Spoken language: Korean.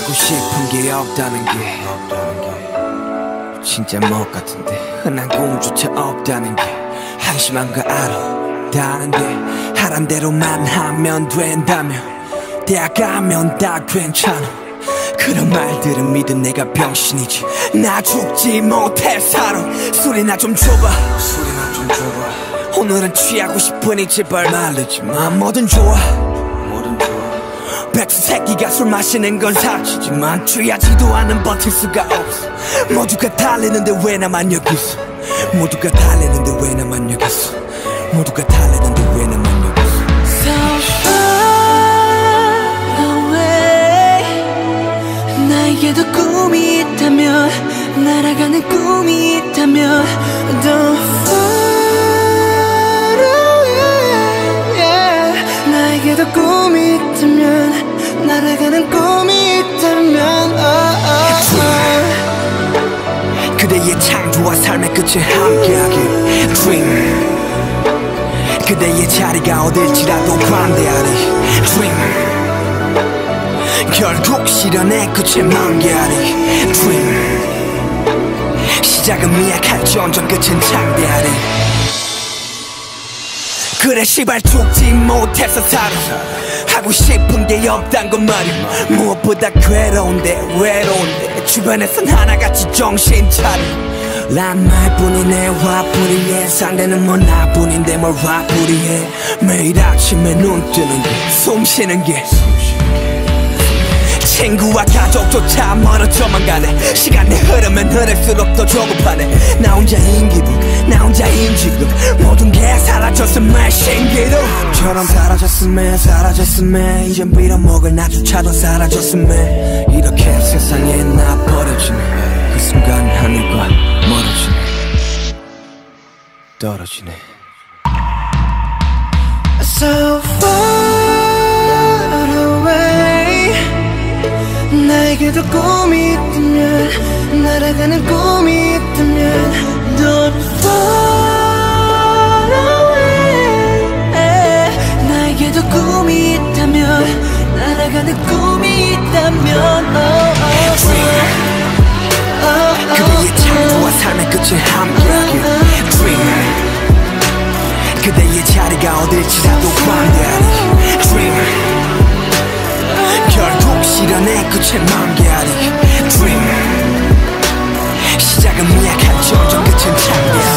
하고 싶은 게 없다는 게 진짜 멋 같은데 흔한 꿈조차 없다는 게 한심한 거 알아 다른데 하란 대로만 하면 된다며 대학 가면 다 괜찮아. 그런 말들은 믿은 내가 병신이지. 나 죽지 못해 살아 술이나 좀 줘봐. 술이나 좀 줘봐. 오늘은 취하고 싶으니 제발 말리지 마. 뭐든 좋아 백수 새끼가 술 마시는 건 사치지만 취하지도 않은 버틸 수가 없어. 모두가 달리는데 왜 나만 여기 있어 모두가 달리는데 왜 나만 여기 있어 모두가 달리는데 왜 나만 여기 있어 So far away. 나에게도 꿈이 있다면 날아가는 꿈이 있다면 Don't far 나에게도 꿈이 있다면 날아가는 꿈이 있다면 oh, oh, oh. 그대의 창조와 삶의 끝에 함께하길 Dream. 그대의 자리가 어딜지라도 관대하리 Dream. 결국 실현의 끝에 만개하리 Dream. 시작은 미약할지언정 끝은 창대하리 그래 시발 죽지 못해서 살아. 하고 싶은 게 없단 건 말이야. 무엇보다 괴로운데 외로운데. 주변에선 하나같이 정신 차려. 란 말뿐이네 화풀이해 상대는 뭐 나뿐인데 뭘 화풀이해. 매일 아침에 눈 뜨는 게숨 쉬는 게. 친구와 가족조차 멀어져만 가네. 시간이 흐르면 흐를수록 더 조급하네. 나 혼자인 기분 나 혼자인 지금 모든 게 사라졌음에 신기루처럼 사라졌음에 사라졌음에 이젠 빌어먹을 나조차도 사라졌음에. 이렇게 세상에 나 버려지네. 그 순간 하늘과 멀어지네. 떨어지네. So far away 나에게도 꿈이 있다면 날아가는 꿈이 있다면 끝에 함께하길. Dream. 그대의 자리가 어딜지라도 관대하리 Dream. 결국 실현의 끝에 만개하리 Dream. 시작은 미약할지언정 끝은 창대하리